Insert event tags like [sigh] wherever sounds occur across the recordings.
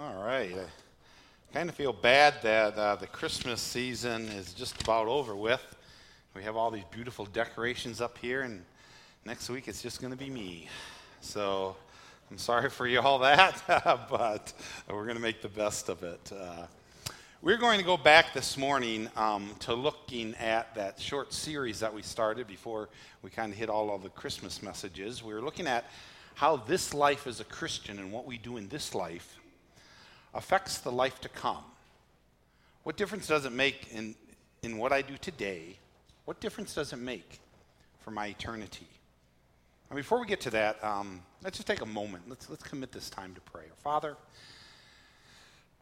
All right. I kind of feel bad that uh, the Christmas season is just about over with. We have all these beautiful decorations up here, and next week it's just going to be me. So I'm sorry for you all that, [laughs] but we're going to make the best of it. Uh, we're going to go back this morning um, to looking at that short series that we started before we kind of hit all of the Christmas messages. We were looking at how this life as a Christian and what we do in this life affects the life to come. What difference does it make in, in what I do today? What difference does it make for my eternity? And before we get to that, um, let's just take a moment. Let's, let's commit this time to prayer. Father,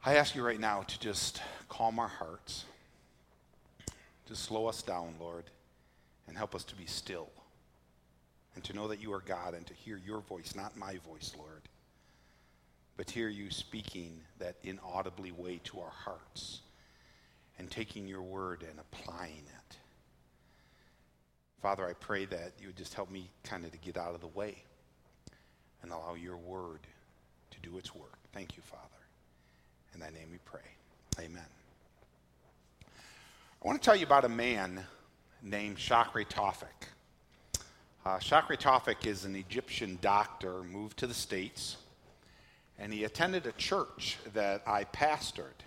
I ask you right now to just calm our hearts, to slow us down, Lord, and help us to be still, and to know that you are God and to hear your voice, not my voice, Lord but hear you speaking that inaudibly way to our hearts and taking your word and applying it. Father, I pray that you would just help me kind of to get out of the way and allow your word to do its work. Thank you, Father. In thy name we pray. Amen. I want to tell you about a man named Shakri Tawfik. Uh, Shakri Tawfik is an Egyptian doctor moved to the States and he attended a church that I pastored.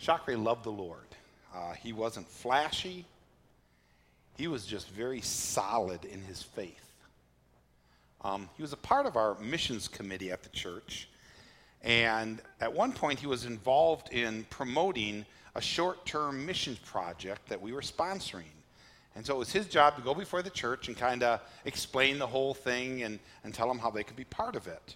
Shakri loved the Lord. Uh, he wasn't flashy, he was just very solid in his faith. Um, he was a part of our missions committee at the church, and at one point he was involved in promoting a short term missions project that we were sponsoring. And so it was his job to go before the church and kind of explain the whole thing and, and tell them how they could be part of it.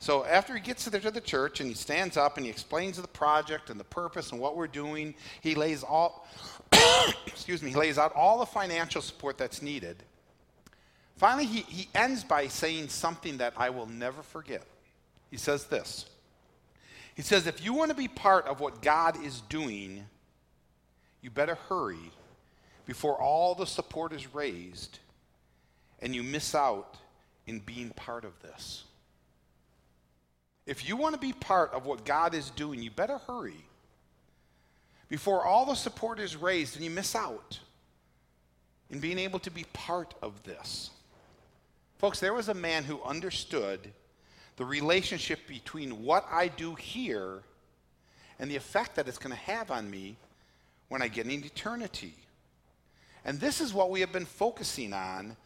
So after he gets there to the church and he stands up and he explains the project and the purpose and what we're doing, he lays all [coughs] excuse me, he lays out all the financial support that's needed. Finally, he, he ends by saying something that I will never forget. He says this. He says, if you want to be part of what God is doing, you better hurry before all the support is raised and you miss out in being part of this. If you want to be part of what God is doing, you better hurry before all the support is raised and you miss out in being able to be part of this. Folks, there was a man who understood the relationship between what I do here and the effect that it's going to have on me when I get into eternity. And this is what we have been focusing on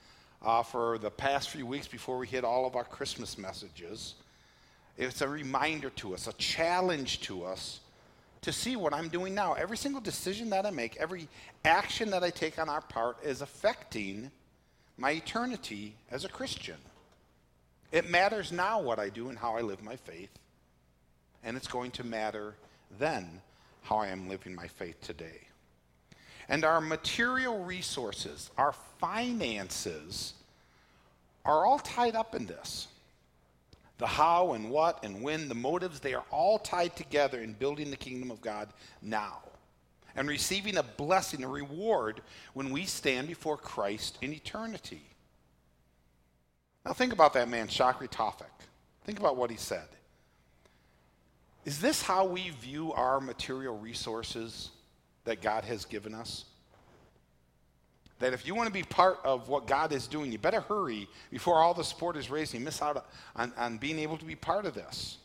uh, for the past few weeks before we hit all of our Christmas messages. It's a reminder to us, a challenge to us to see what I'm doing now. Every single decision that I make, every action that I take on our part is affecting my eternity as a Christian. It matters now what I do and how I live my faith, and it's going to matter then how I am living my faith today. And our material resources, our finances, are all tied up in this the how and what and when, the motives, they are all tied together in building the kingdom of God now and receiving a blessing, a reward when we stand before Christ in eternity. Now, think about that man, Shakri Tawfik. Think about what he said. Is this how we view our material resources that God has given us? That if you want to be part of what God is doing, you better hurry before all the support is raised and you miss out on, on being able to be part of this.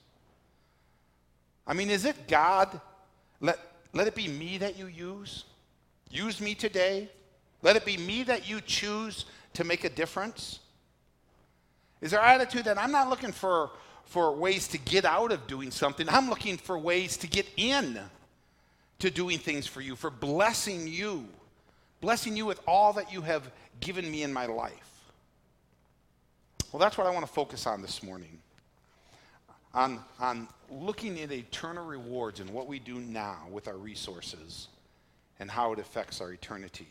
I mean, is it God? Let, let it be me that you use. Use me today. Let it be me that you choose to make a difference. Is our attitude that I'm not looking for, for ways to get out of doing something, I'm looking for ways to get in to doing things for you, for blessing you blessing you with all that you have given me in my life. Well, that's what I want to focus on this morning. On, on looking at eternal rewards and what we do now with our resources and how it affects our eternity.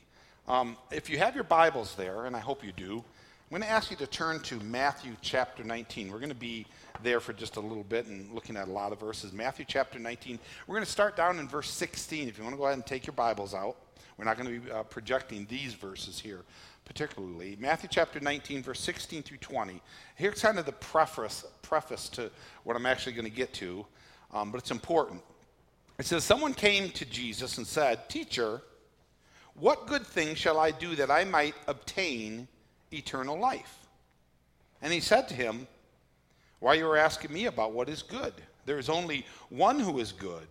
Um, if you have your Bibles there, and I hope you do, I'm going to ask you to turn to Matthew chapter 19. We're going to be there for just a little bit and looking at a lot of verses. Matthew chapter 19. We're going to start down in verse 16. If you want to go ahead and take your Bibles out. We're not going to be uh, projecting these verses here particularly. Matthew chapter 19, verse 16 through 20. Here's kind of the preface, preface to what I'm actually going to get to. um, but it's important. It says, Someone came to Jesus and said, Teacher, what good thing shall I do that I might obtain eternal life? And he said to him, Why are you are asking me about what is good? There is only one who is good.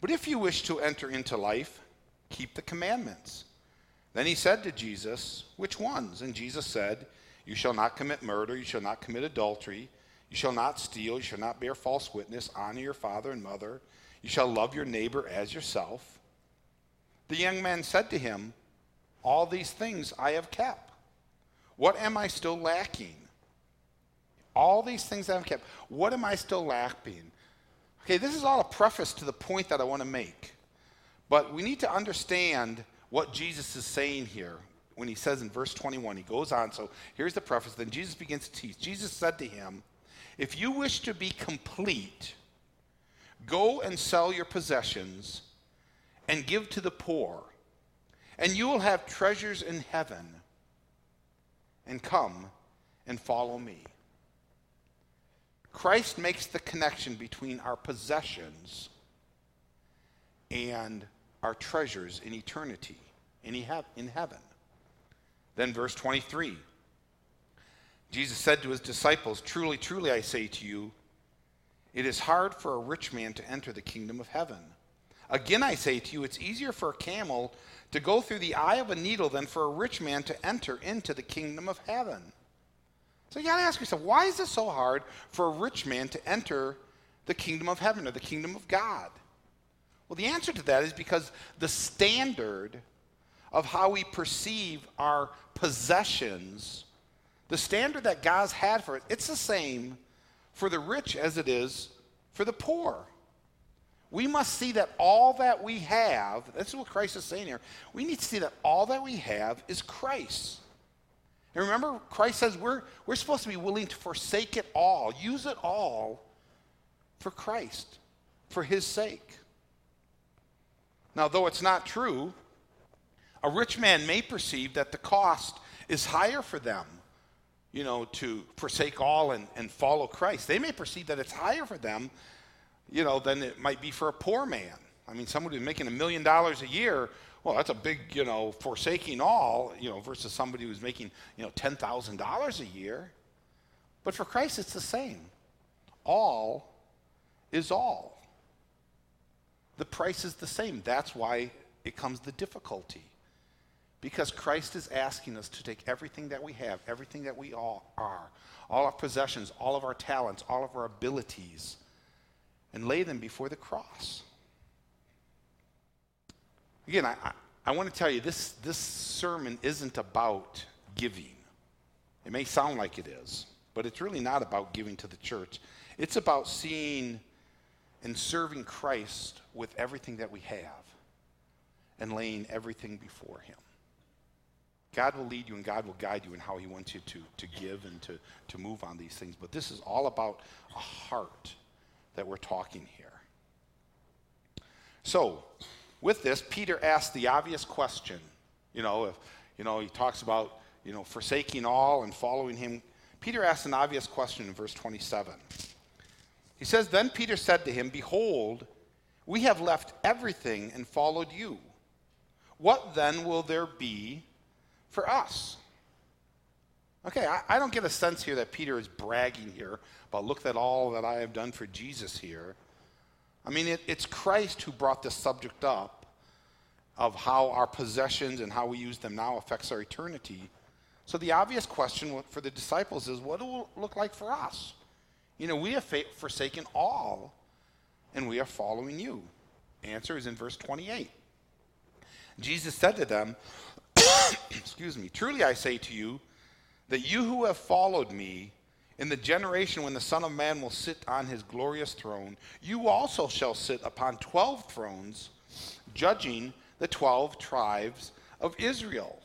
But if you wish to enter into life, keep the commandments. Then he said to Jesus, Which ones? And Jesus said, You shall not commit murder, you shall not commit adultery, you shall not steal, you shall not bear false witness, honor your father and mother, you shall love your neighbor as yourself. The young man said to him, All these things I have kept. What am I still lacking? All these things I have kept. What am I still lacking? Okay, this is all a preface to the point that I want to make. But we need to understand what Jesus is saying here when he says in verse 21, he goes on. So here's the preface. Then Jesus begins to teach. Jesus said to him, If you wish to be complete, go and sell your possessions and give to the poor, and you will have treasures in heaven. And come and follow me. Christ makes the connection between our possessions and our treasures in eternity, in, heaven. Then, verse 23 Jesus said to his disciples, Truly, truly, I say to you, it is hard for a rich man to enter the kingdom of heaven. Again, I say to you, it's easier for a camel to go through the eye of a needle than for a rich man to enter into the kingdom of heaven. So you got to ask yourself, why is it so hard for a rich man to enter the kingdom of heaven or the kingdom of God? Well, the answer to that is because the standard of how we perceive our possessions, the standard that God's had for it, it's the same for the rich as it is for the poor. We must see that all that we have, this is what Christ is saying here, we need to see that all that we have is Christ. And remember, Christ says we're, we're supposed to be willing to forsake it all, use it all for Christ, for his sake. Now, though it's not true, a rich man may perceive that the cost is higher for them, you know, to forsake all and, and follow Christ. They may perceive that it's higher for them, you know, than it might be for a poor man. I mean, someone who's making a million dollars a year, well, that's a big, you know, forsaking all, you know, versus somebody who's making, you know, $10,000 a year. But for Christ, it's the same. All is all the price is the same. That's why it comes the difficulty. Because Christ is asking us to take everything that we have, everything that we all are, all our possessions, all of our talents, all of our abilities, and lay them before the cross. Again, I, I, I want to tell you this, this sermon isn't about giving. It may sound like it is, but it's really not about giving to the church. It's about seeing and serving Christ with everything that we have and laying everything before Him. God will lead you and God will guide you in how He wants you to, to give and to, to move on these things. But this is all about a heart that we're talking here. So, with this, Peter asks the obvious question. You know, if you know, he talks about, you know, forsaking all and following him. Peter asks an obvious question in verse 27. He says, Then Peter said to him, Behold, we have left everything and followed you. What then will there be for us? Okay, I, I, don't get a sense here that Peter is bragging here about look at all that I have done for Jesus here. I mean, it, it's Christ who brought this subject up of how our possessions and how we use them now affects our eternity. So the obvious question for the disciples is what will it look like for us? You know, we have forsaken all and we are following you. Answer is in verse 28. Jesus said to them, [coughs] Excuse me, truly I say to you, that you who have followed me in the generation when the Son of Man will sit on his glorious throne, you also shall sit upon 12 thrones, judging the 12 tribes of Israel.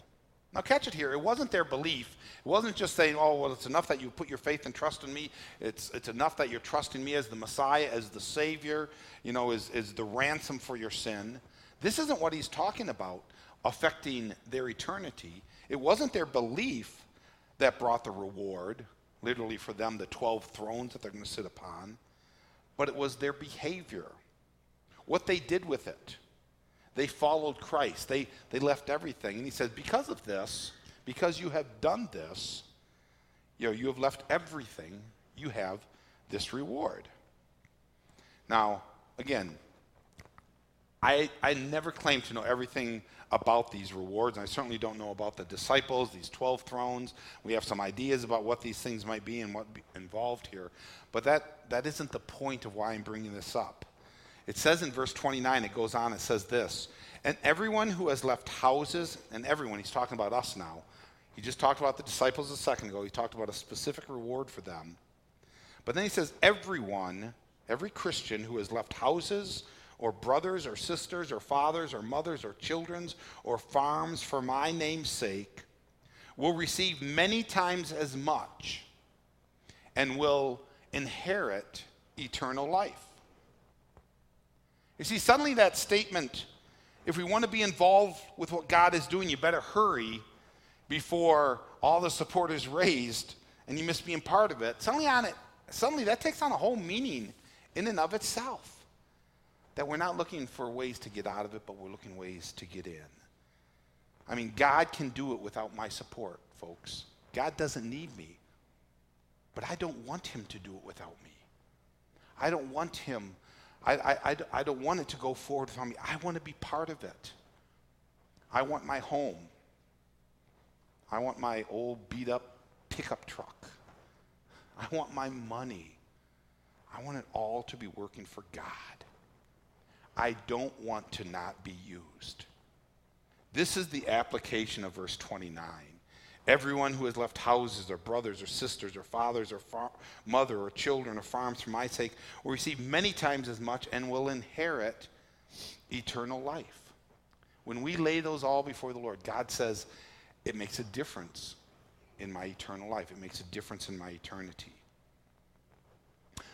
Now, catch it here. It wasn't their belief. It wasn't just saying, oh, well, it's enough that you put your faith and trust in me. It's, it's enough that you're trusting me as the Messiah, as the Savior, you know, as, as the ransom for your sin. This isn't what he's talking about affecting their eternity. It wasn't their belief that brought the reward, literally for them, the 12 thrones that they're going to sit upon. but it was their behavior, what they did with it. They followed Christ, they, they left everything. And he says, Because of this, because you have done this, you know, you have left everything, you have this reward. Now, again, I, I never claim to know everything about these rewards. I certainly don't know about the disciples, these 12 thrones. We have some ideas about what these things might be and what involved here. But that, that isn't the point of why I'm bringing this up. It says in verse 29, it goes on, it says this And everyone who has left houses, and everyone, he's talking about us now. He just talked about the disciples a second ago. He talked about a specific reward for them. But then he says, Everyone, every Christian who has left houses, or brothers or sisters or fathers or mothers or children's or farms for my name's sake will receive many times as much and will inherit eternal life. You see, suddenly that statement, if we want to be involved with what God is doing, you better hurry before all the support is raised and you miss being part of it. Suddenly on it, suddenly that takes on a whole meaning in and of itself. That we're not looking for ways to get out of it, but we're looking ways to get in. I mean, God can do it without my support, folks. God doesn't need me. But I don't want him to do it without me. I don't want him, I, I, I, don't want it to go forward without me. I want to be part of it. I want my home. I want my old beat up pickup truck. I want my money. I want it all to be working for God. I don't want to not be used. This is the application of verse 29. Everyone who has left houses or brothers or sisters or fathers or far- mother or children or farms for my sake will receive many times as much and will inherit eternal life. When we lay those all before the Lord, God says, it makes a difference in my eternal life. It makes a difference in my eternity.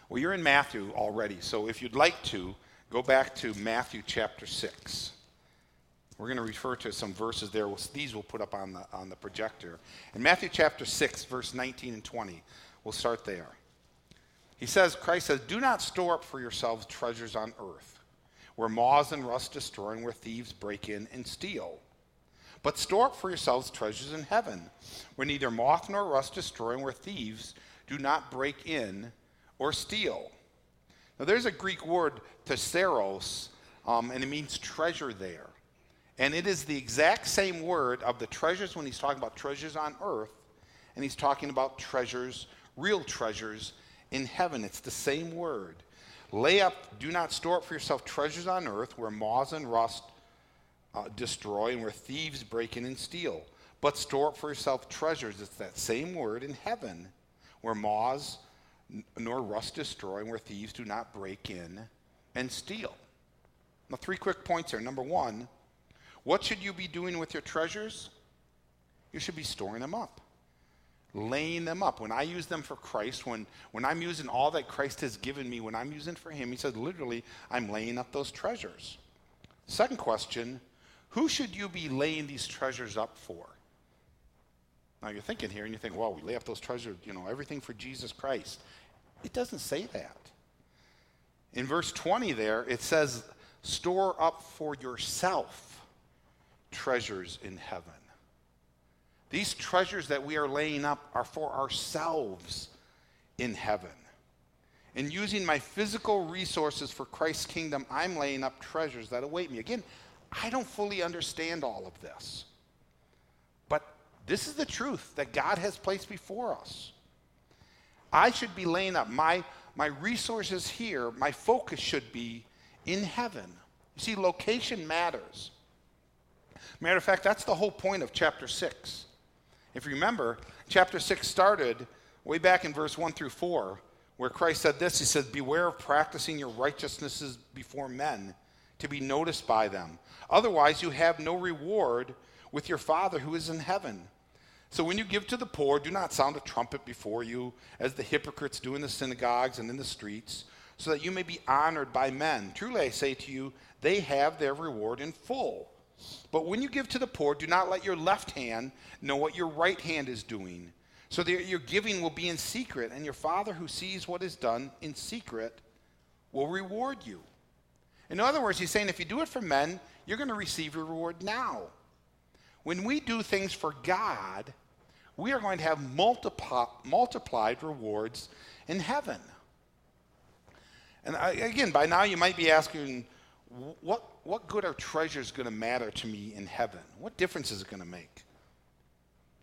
Well, you're in Matthew already, so if you'd like to, Go back to Matthew chapter 6. We're going to refer to some verses there. These we'll put up on the, on the projector. In Matthew chapter 6, verse 19 and 20, we'll start there. He says, Christ says, Do not store up for yourselves treasures on earth, where moths and rust destroy and where thieves break in and steal. But store up for yourselves treasures in heaven, where neither moth nor rust destroy and where thieves do not break in or steal. Now, there's a Greek word, thesaurus, um, and it means treasure there. And it is the exact same word of the treasures when he's talking about treasures on earth, and he's talking about treasures, real treasures in heaven. It's the same word. Lay up, do not store up for yourself treasures on earth where moths and rust uh, destroy and where thieves break in and steal. But store up for yourself treasures, it's that same word in heaven where moths nor rust destroy, where thieves do not break in and steal. Now, three quick points here. Number one, what should you be doing with your treasures? You should be storing them up, laying them up. When I use them for Christ, when, when I'm using all that Christ has given me, when I'm using for Him, He said, literally, I'm laying up those treasures. Second question, who should you be laying these treasures up for? Now you're thinking here and you think, well, we lay up those treasures, you know, everything for Jesus Christ. It doesn't say that. In verse 20 there, it says, store up for yourself treasures in heaven. These treasures that we are laying up are for ourselves in heaven. In using my physical resources for Christ's kingdom, I'm laying up treasures that await me. Again, I don't fully understand all of this. This is the truth that God has placed before us. I should be laying up my, my resources here, my focus should be in heaven. You see, location matters. Matter of fact, that's the whole point of chapter 6. If you remember, chapter 6 started way back in verse 1 through 4, where Christ said this He said, Beware of practicing your righteousnesses before men to be noticed by them. Otherwise, you have no reward with your Father who is in heaven. So when you give to the poor, do not sound a trumpet before you, as the hypocrites do in the synagogues and in the streets, so that you may be honored by men. Truly I say to you, they have their reward in full. But when you give to the poor, do not let your left hand know what your right hand is doing, so that your giving will be in secret, and your Father who sees what is done in secret will reward you. In other words, he's saying if you do it for men, you're going to receive your reward now. When we do things for God, we are going to have multiplied rewards in heaven. And I, again, by now you might be asking, what, what good are treasures going to matter to me in heaven? What difference is it going to make?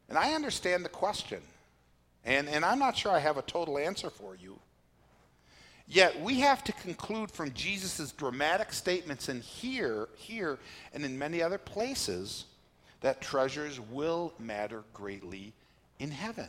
And I understand the question. And, and I'm not sure I have a total answer for you. Yet we have to conclude from Jesus' dramatic statements in here, here, and in many other places that treasures will matter greatly in heaven.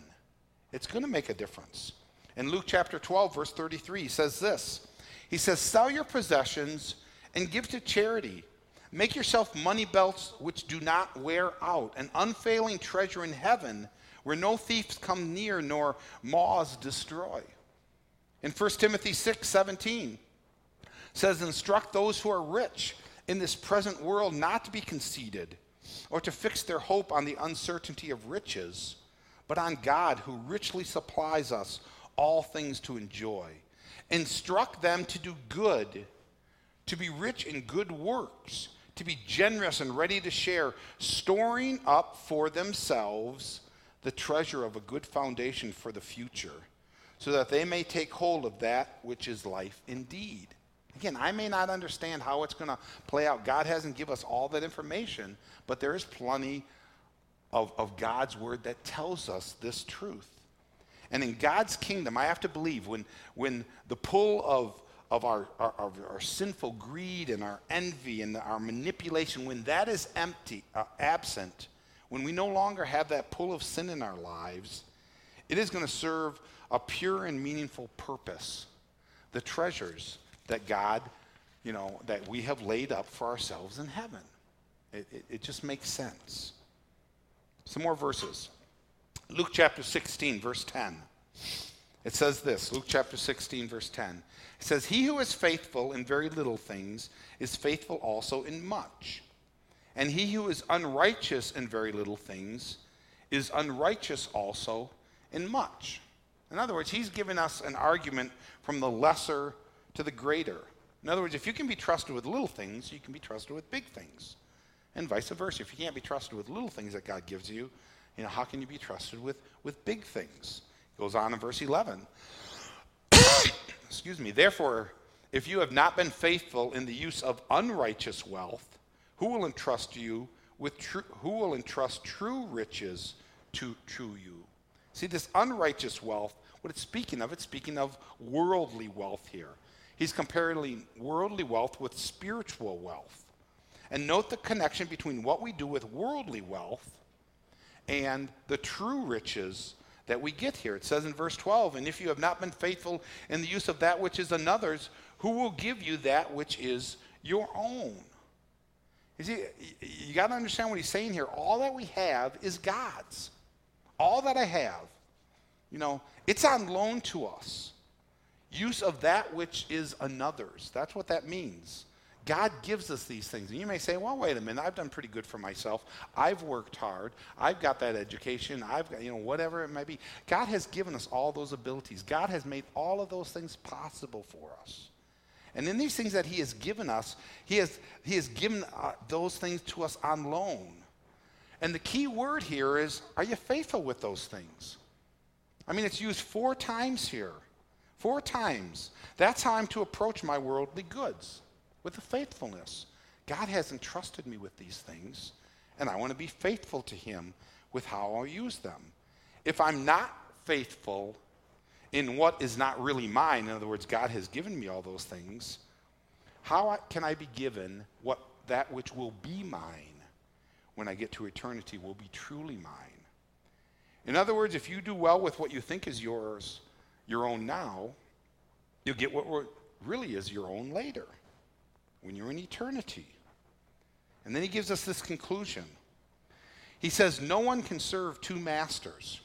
It's going to make a difference. In Luke chapter 12, verse 33, he says this He says, Sell your possessions and give to charity. Make yourself money belts which do not wear out, an unfailing treasure in heaven where no thieves come near nor moths destroy. In 1 Timothy 6 17 says, Instruct those who are rich in this present world not to be conceited or to fix their hope on the uncertainty of riches, but on God who richly supplies us all things to enjoy. Instruct them to do good, to be rich in good works, to be generous and ready to share, storing up for themselves the treasure of a good foundation for the future so that they may take hold of that which is life indeed. Again, I may not understand how it's going to play out. God hasn't given us all that information, but there is plenty of, of God's word that tells us this truth. And in God's kingdom, I have to believe when, when the pull of, of our, our, our sinful greed and our envy and our manipulation, when that is empty, uh, absent, when we no longer have that pull of sin in our lives, it is going to serve a pure and meaningful purpose, the treasures that God, you know, that we have laid up for ourselves in heaven. It, it, it just makes sense. Some more verses. Luke chapter 16, verse 10. It says this Luke chapter 16, verse 10. It says, He who is faithful in very little things is faithful also in much. And he who is unrighteous in very little things is unrighteous also in much. In other words, he's given us an argument from the lesser to the greater. In other words, if you can be trusted with little things, you can be trusted with big things. And vice versa. If you can't be trusted with little things that God gives you, you know, how can you be trusted with, with big things? It goes on in verse 11. [coughs] Excuse me. Therefore, if you have not been faithful in the use of unrighteous wealth, who will entrust you with true, who will entrust true riches to, to you? See, this unrighteous wealth, what it's speaking of, it's speaking of worldly wealth here. He's comparing worldly wealth with spiritual wealth. And note the connection between what we do with worldly wealth and the true riches that we get here. It says in verse 12, And if you have not been faithful in the use of that which is another's, who will give you that which is your own? You see, you got to understand what he's saying here. All that we have is God's. All that I have, you know, it's on loan to us. Use of that which is another's. That's what that means. God gives us these things. And you may say, well, wait a minute, I've done pretty good for myself. I've worked hard. I've got that education. I've got, you know, whatever it may be. God has given us all those abilities. God has made all of those things possible for us. And in these things that He has given us, He has, he has given uh, those things to us on loan. And the key word here is are you faithful with those things? I mean, it's used four times here. Four times. That's how I'm to approach my worldly goods with a faithfulness. God has entrusted me with these things, and I want to be faithful to Him with how I'll use them. If I'm not faithful in what is not really mine, in other words, God has given me all those things, how can I be given what that which will be mine? when I get to eternity will be truly mine. In other words, if you do well with what you think is yours, your own now, you'll get what really is your own later when you're in eternity. And then he gives us this conclusion. He says, No one can serve two masters,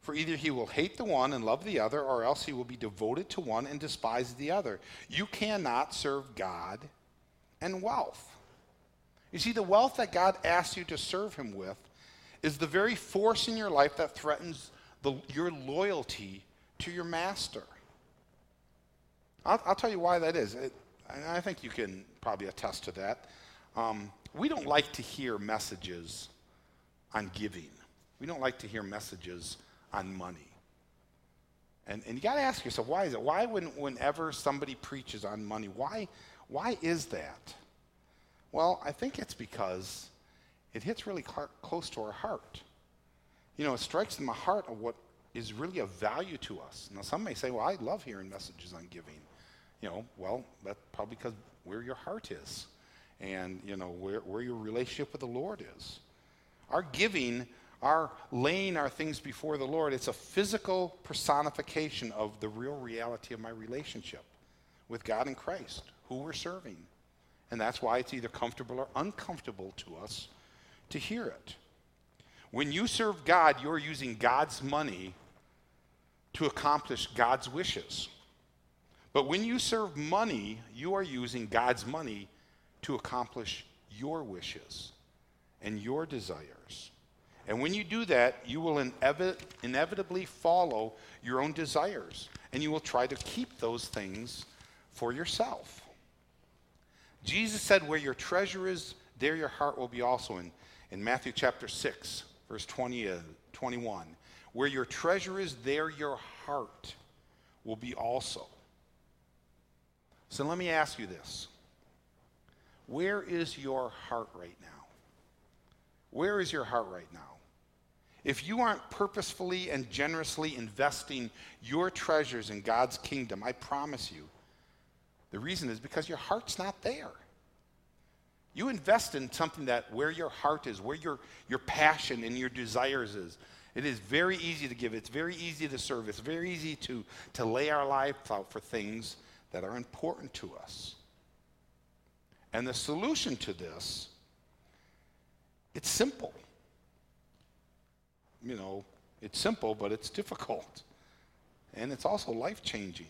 for either he will hate the one and love the other, or else he will be devoted to one and despise the other. You cannot serve God and wealth. You see, the wealth that God asks you to serve Him with is the very force in your life that threatens the, your loyalty to your master. I'll, I'll tell you why that is. It, I think you can probably attest to that. Um, we don't like to hear messages on giving. We don't like to hear messages on money. And, and you got to ask yourself, why is it? Why, when, whenever somebody preaches on money, why, why is that? Well, I think it's because it hits really cl- close to our heart. You know, it strikes in the heart of what is really of value to us. Now, some may say, well, I love hearing messages on giving. You know, well, that's probably because where your heart is and, you know, where, where your relationship with the Lord is. Our giving, our laying our things before the Lord, it's a physical personification of the real reality of my relationship with God and Christ, who we're serving. And that's why it's either comfortable or uncomfortable to us to hear it. When you serve God, you're using God's money to accomplish God's wishes. But when you serve money, you are using God's money to accomplish your wishes and your desires. And when you do that, you will inevi- inevitably follow your own desires, and you will try to keep those things for yourself. Jesus said, Where your treasure is, there your heart will be also. In, in Matthew chapter 6, verse 20, uh, 21, where your treasure is, there your heart will be also. So let me ask you this Where is your heart right now? Where is your heart right now? If you aren't purposefully and generously investing your treasures in God's kingdom, I promise you, the reason is because your heart's not there. You invest in something that where your heart is, where your, your passion and your desires is. It is very easy to give. It's very easy to serve. It's very easy to, to lay our lives out for things that are important to us. And the solution to this, it's simple. You know, it's simple, but it's difficult. And it's also life changing.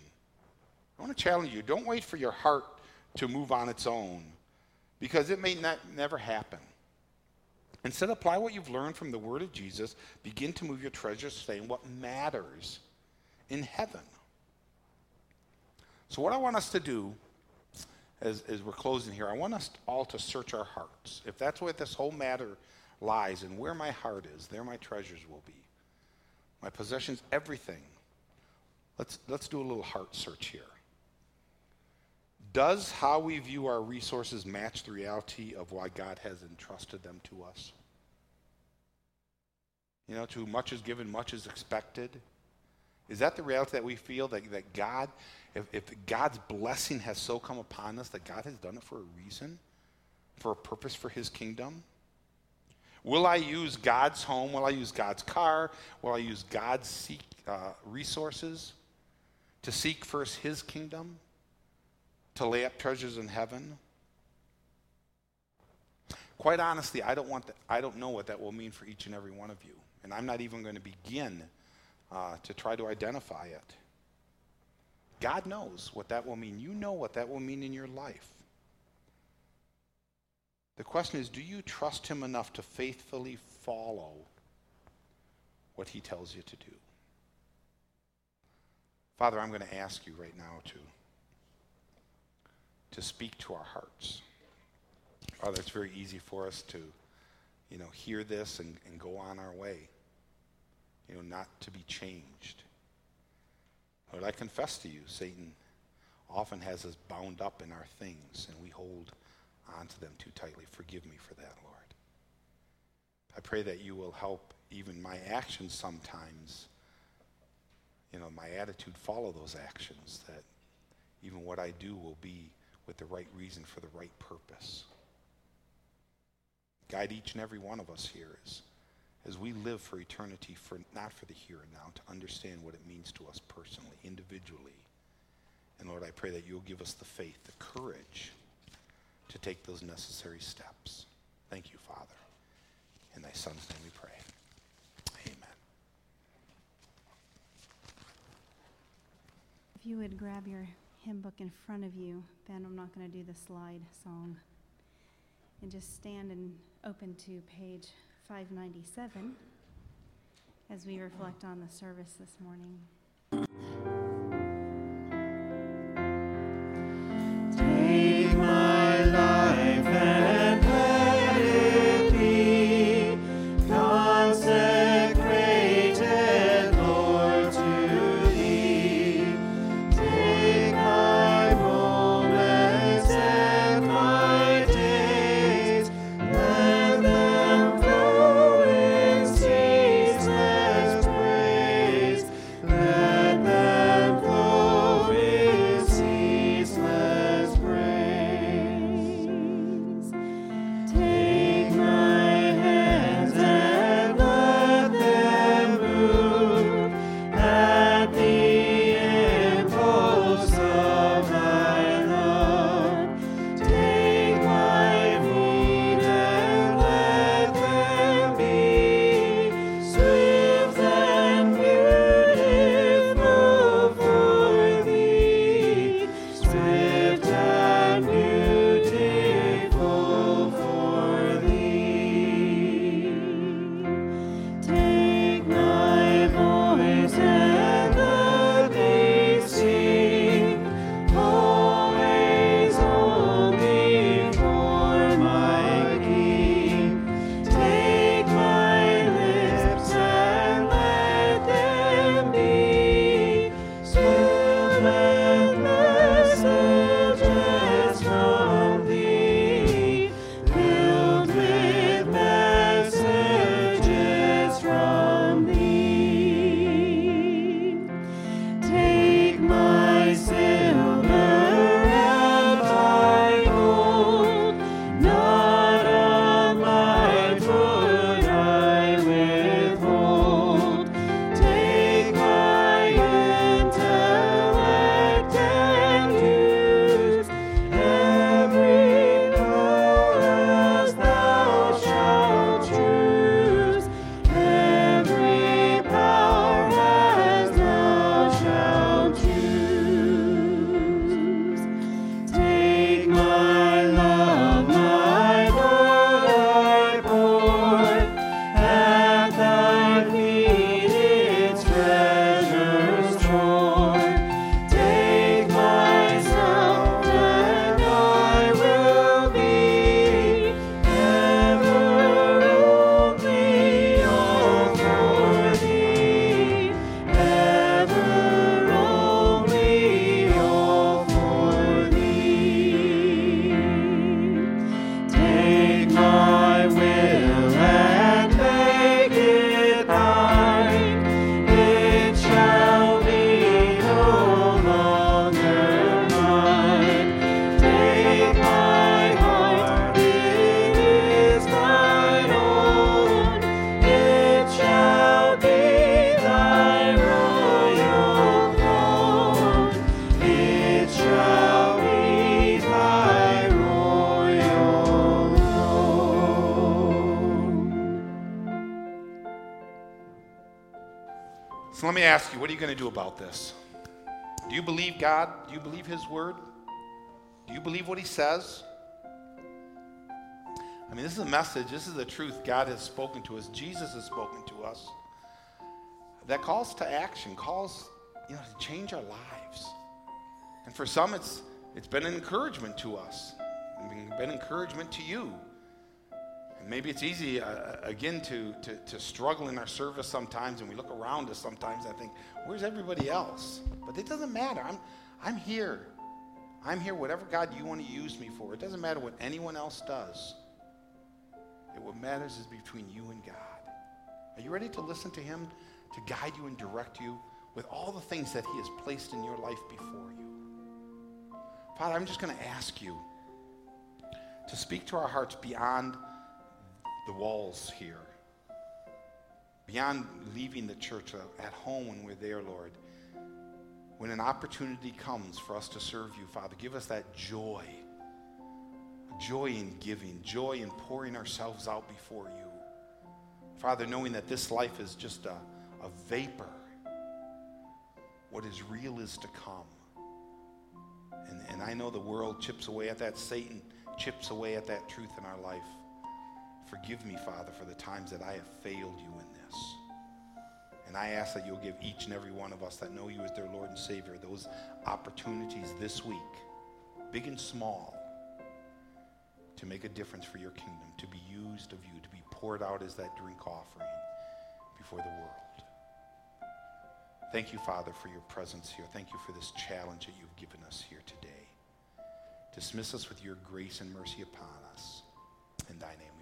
I want to challenge you don't wait for your heart to move on its own because it may not, never happen. Instead, apply what you've learned from the Word of Jesus. Begin to move your treasures saying what matters in heaven. So, what I want us to do as, as we're closing here, I want us all to search our hearts. If that's where this whole matter lies and where my heart is, there my treasures will be. My possessions, everything. Let's, let's do a little heart search here. Does how we view our resources match the reality of why God has entrusted them to us? You know, to much is given, much is expected. Is that the reality that we feel that, that God, if, if God's blessing has so come upon us, that God has done it for a reason, for a purpose for his kingdom? Will I use God's home? Will I use God's car? Will I use God's seek, uh, resources to seek first his kingdom? to lay up treasures in heaven? Quite honestly, I don't, want that, I don't know what that will mean for each and every one of you. And I'm not even going to begin uh, to try to identify it. God knows what that will mean. You know what that will mean in your life. The question is do you trust Him enough to faithfully follow what He tells you to do? Father, I'm going to ask you right now to to speak to our hearts. Father, it's very easy for us to, you know, hear this and, and go on our way, you know, not to be changed. Lord, I confess to you, Satan often has us bound up in our things, and we hold onto them too tightly. Forgive me for that, Lord. I pray that you will help even my actions sometimes, you know, my attitude follow those actions, that even what I do will be with the right reason for the right purpose. Guide each and every one of us here as, as we live for eternity, for not for the here and now, to understand what it means to us personally, individually. And Lord, I pray that you'll give us the faith, the courage to take those necessary steps. Thank you, Father. In thy Son's name we pray. Amen. If you would grab your hymn book in front of you, then I'm not going to do the slide song. And just stand and open to page 597 as we reflect on the service this morning. You, going to do about this? Do you believe God? Do you believe His word? Do you believe what He says? I mean, this is a message, this is the truth God has spoken to us, Jesus has spoken to us, that calls to action, calls you know, to change our lives. And for some, it's, it's been an encouragement to us, it's been encouragement to you. Maybe it's easy, uh, again, to, to, to struggle in our service sometimes, and we look around us sometimes and I think, where's everybody else? But it doesn't matter. I'm, I'm here. I'm here, whatever God you want to use me for. It doesn't matter what anyone else does. It, what matters is between you and God. Are you ready to listen to Him to guide you and direct you with all the things that He has placed in your life before you? Father, I'm just going to ask you to speak to our hearts beyond the walls here, beyond leaving the church uh, at home when we're there, Lord. When an opportunity comes for us to serve you, Father, give us that joy joy in giving, joy in pouring ourselves out before you. Father, knowing that this life is just a, a vapor, what is real is to come. And, and I know the world chips away at that, Satan chips away at that truth in our life. Forgive me, Father, for the times that I have failed you in this. And I ask that you'll give each and every one of us that know you as their Lord and Savior those opportunities this week, big and small, to make a difference for your kingdom, to be used of you, to be poured out as that drink offering before the world. Thank you, Father, for your presence here. Thank you for this challenge that you've given us here today. Dismiss us with your grace and mercy upon us. In thy name